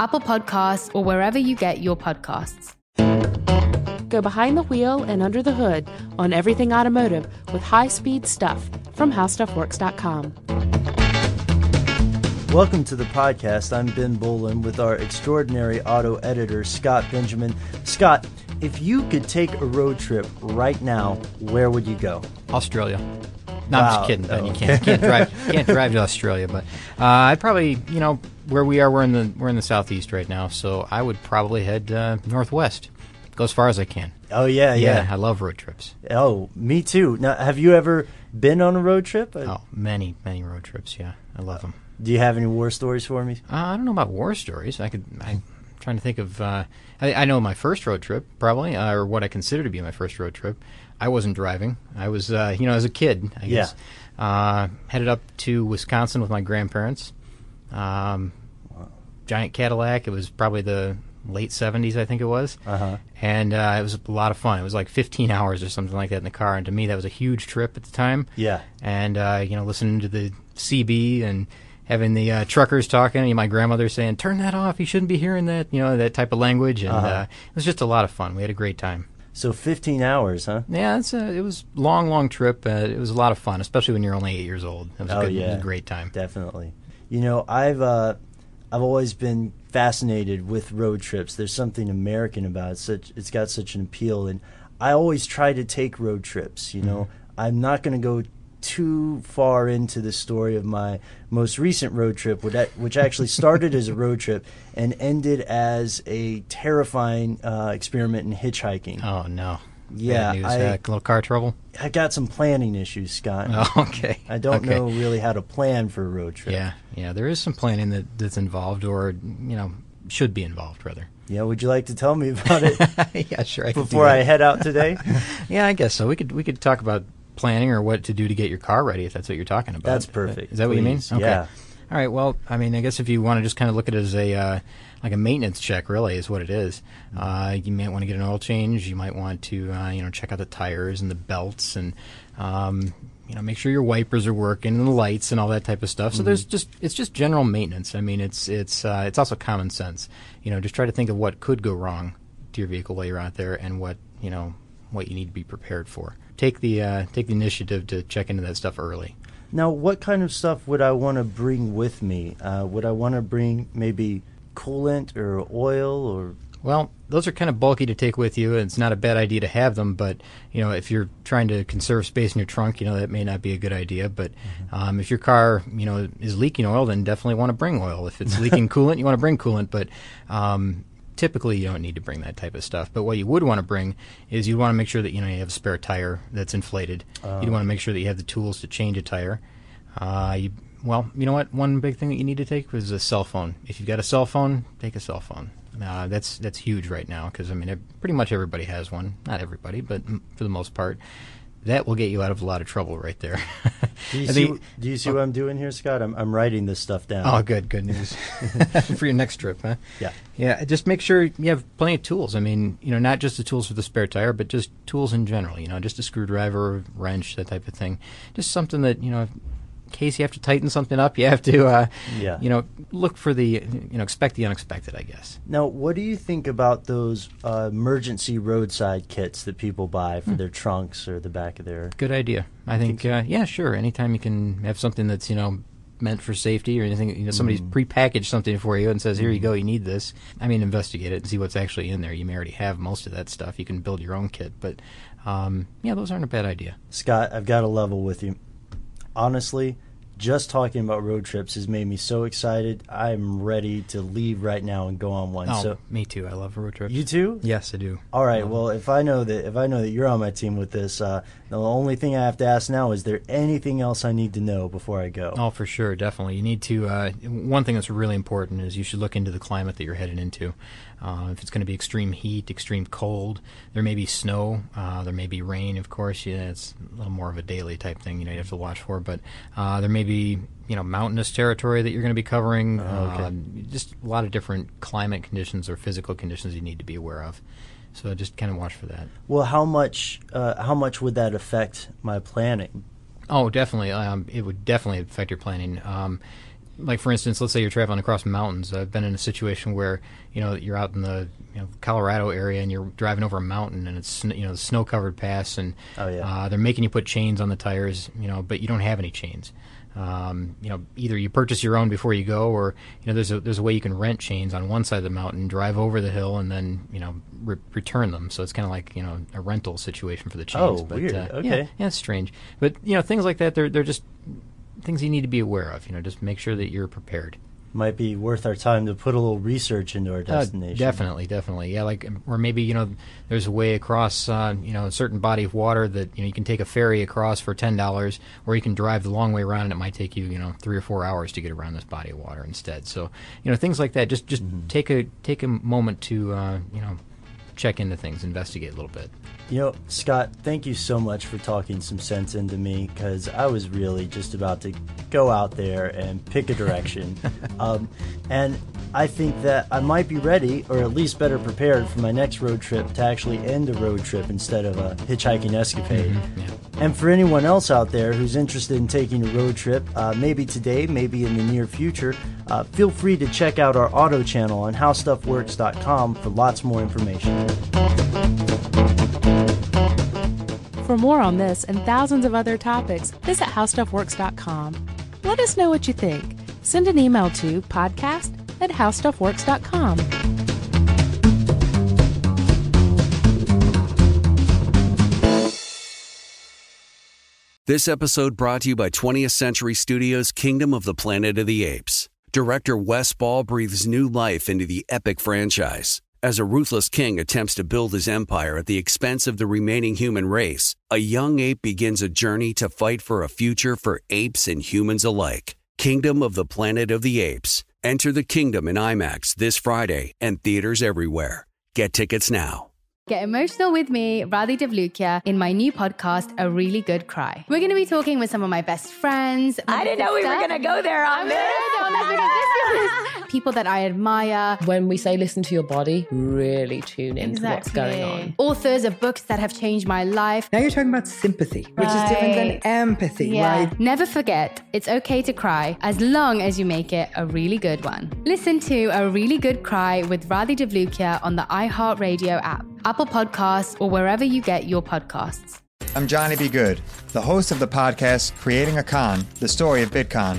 Apple Podcasts, or wherever you get your podcasts. Go behind the wheel and under the hood on everything automotive with high speed stuff from howstuffworks.com. Welcome to the podcast. I'm Ben Bowlin with our extraordinary auto editor, Scott Benjamin. Scott, if you could take a road trip right now, where would you go? Australia. No, wow. I'm just kidding, Ben. You can't, can't drive can't drive to Australia, but uh, I'd probably, you know, where we are, we're in the we're in the southeast right now, so I would probably head uh, northwest, go as far as I can. Oh yeah, yeah, yeah, I love road trips. Oh, me too. Now, have you ever been on a road trip? Oh, many, many road trips. Yeah, I love them. Do you have any war stories for me? Uh, I don't know about war stories. I could. I'm trying to think of. Uh, I, I, know my first road trip, probably, uh, or what I consider to be my first road trip. I wasn't driving. I was, uh, you know, as a kid, I guess. Yeah. Uh, headed up to Wisconsin with my grandparents. Um, giant Cadillac. It was probably the late 70s, I think it was. Uh-huh. And uh, it was a lot of fun. It was like 15 hours or something like that in the car. And to me, that was a huge trip at the time. Yeah. And, uh, you know, listening to the CB and having the uh, truckers talking and my grandmother saying, turn that off. You shouldn't be hearing that, you know, that type of language. And uh-huh. Uh, it was just a lot of fun. We had a great time. So 15 hours, huh? Yeah, it's a, it was long, long trip. Uh, it was a lot of fun, especially when you're only eight years old. It was, oh, a, good, yeah. it was a great time. Definitely. You know, I've uh, I've always been fascinated with road trips. There's something American about it. Such it's got such an appeal, and I always try to take road trips. You know, mm-hmm. I'm not going to go too far into the story of my most recent road trip, which actually started as a road trip and ended as a terrifying uh, experiment in hitchhiking. Oh no! Yeah, news, I, uh, little car trouble. I got some planning issues, Scott. Oh, okay. I don't okay. know really how to plan for a road trip. Yeah, yeah. There is some planning that, that's involved, or you know, should be involved rather. Yeah, would you like to tell me about it? yeah, sure. I before I head out today. yeah, I guess so. We could we could talk about planning or what to do to get your car ready if that's what you're talking about. That's perfect. Is that Please. what you mean? Okay. Yeah. All right. Well, I mean, I guess if you want to just kind of look at it as a uh, like a maintenance check, really, is what it is. Uh, you might want to get an oil change. You might want to, uh, you know, check out the tires and the belts, and um, you know, make sure your wipers are working and the lights and all that type of stuff. So mm-hmm. there's just it's just general maintenance. I mean, it's it's uh, it's also common sense. You know, just try to think of what could go wrong to your vehicle while you're out there, and what you know what you need to be prepared for. Take the uh, take the initiative to check into that stuff early. Now, what kind of stuff would I want to bring with me? Uh, would I want to bring maybe coolant or oil or well, those are kind of bulky to take with you. It's not a bad idea to have them, but you know, if you're trying to conserve space in your trunk, you know that may not be a good idea. But mm-hmm. um, if your car, you know, is leaking oil, then definitely want to bring oil. If it's leaking coolant, you want to bring coolant. But um, typically, you don't need to bring that type of stuff. But what you would want to bring is you want to make sure that you know you have a spare tire that's inflated. Uh, you want to make sure that you have the tools to change a tire. Uh, you well, you know what? One big thing that you need to take is a cell phone. If you've got a cell phone, take a cell phone. Uh, that's that's huge right now because I mean, pretty much everybody has one. Not everybody, but for the most part, that will get you out of a lot of trouble right there. do you see, do you see what I'm doing here, Scott? I'm, I'm writing this stuff down. Oh, good, good news for your next trip, huh? Yeah, yeah. Just make sure you have plenty of tools. I mean, you know, not just the tools for the spare tire, but just tools in general. You know, just a screwdriver, wrench, that type of thing. Just something that you know case you have to tighten something up, you have to, uh, yeah. you know, look for the, you know, expect the unexpected, I guess. Now, what do you think about those uh, emergency roadside kits that people buy for hmm. their trunks or the back of their? Good idea. I think, think uh, yeah, sure. Anytime you can have something that's, you know, meant for safety or anything, you know, somebody's mm. prepackaged something for you and says, "Here you go, you need this." I mean, investigate it and see what's actually in there. You may already have most of that stuff. You can build your own kit, but um, yeah, those aren't a bad idea. Scott, I've got a level with you honestly, just talking about road trips has made me so excited. I'm ready to leave right now and go on one. Oh, so me too. I love road trips. You too? Yes, I do. All right. Um, well, if I know that if I know that you're on my team with this, uh, the only thing I have to ask now is there anything else I need to know before I go? Oh, for sure, definitely. You need to. Uh, one thing that's really important is you should look into the climate that you're heading into. Uh, if it's going to be extreme heat, extreme cold, there may be snow, uh, there may be rain. Of course, yeah, it's a little more of a daily type thing. You know, you have to watch for. But uh, there may be you know mountainous territory that you're going to be covering. Oh, okay. Um, just a lot of different climate conditions or physical conditions you need to be aware of. So just kind of watch for that. Well, how much uh, how much would that affect my planning? Oh, definitely. Um, it would definitely affect your planning. Um, like for instance, let's say you're traveling across mountains. I've been in a situation where you know you're out in the you know, Colorado area and you're driving over a mountain and it's you know the snow covered pass and oh, yeah. uh, they're making you put chains on the tires, you know, but you don't have any chains. Um, you know, either you purchase your own before you go, or you know, there's a there's a way you can rent chains on one side of the mountain, drive over the hill, and then you know re- return them. So it's kind of like you know a rental situation for the chains. Oh, but, weird. Uh, okay, yeah, yeah, it's strange, but you know things like that. They're they're just things you need to be aware of. You know, just make sure that you're prepared. Might be worth our time to put a little research into our uh, destination. Uh, definitely, definitely, yeah. Like, or maybe you know, there's a way across, uh, you know, a certain body of water that you know you can take a ferry across for ten dollars, or you can drive the long way around, and it might take you, you know, three or four hours to get around this body of water instead. So, you know, things like that. Just, just mm-hmm. take a take a moment to, uh, you know, check into things, investigate a little bit. You know, Scott, thank you so much for talking some sense into me because I was really just about to go out there and pick a direction. um, and I think that I might be ready, or at least better prepared, for my next road trip to actually end a road trip instead of a hitchhiking escapade. Mm-hmm, yeah. And for anyone else out there who's interested in taking a road trip, uh, maybe today, maybe in the near future, uh, feel free to check out our auto channel on howstuffworks.com for lots more information. For more on this and thousands of other topics, visit howstuffworks.com. Let us know what you think. Send an email to podcast at howstuffworks.com. This episode brought to you by 20th Century Studios' Kingdom of the Planet of the Apes. Director Wes Ball breathes new life into the epic franchise. As a ruthless king attempts to build his empire at the expense of the remaining human race, a young ape begins a journey to fight for a future for apes and humans alike. Kingdom of the Planet of the Apes. Enter the kingdom in IMAX this Friday and theaters everywhere. Get tickets now. Get emotional with me, Radhi Devlukia, in my new podcast, A Really Good Cry. We're going to be talking with some of my best friends. I didn't know we were going to go there on this. People that I admire. When we say listen to your body, really tune into exactly. what's going on. Authors of books that have changed my life. Now you're talking about sympathy, which right. is different than empathy, yeah. right? Never forget, it's okay to cry as long as you make it a really good one. Listen to A Really Good Cry with Radhi Devlukia on the iHeartRadio app, Apple Podcasts, or wherever you get your podcasts. I'm Johnny B. Good, the host of the podcast Creating a Con, the story of Bitcon.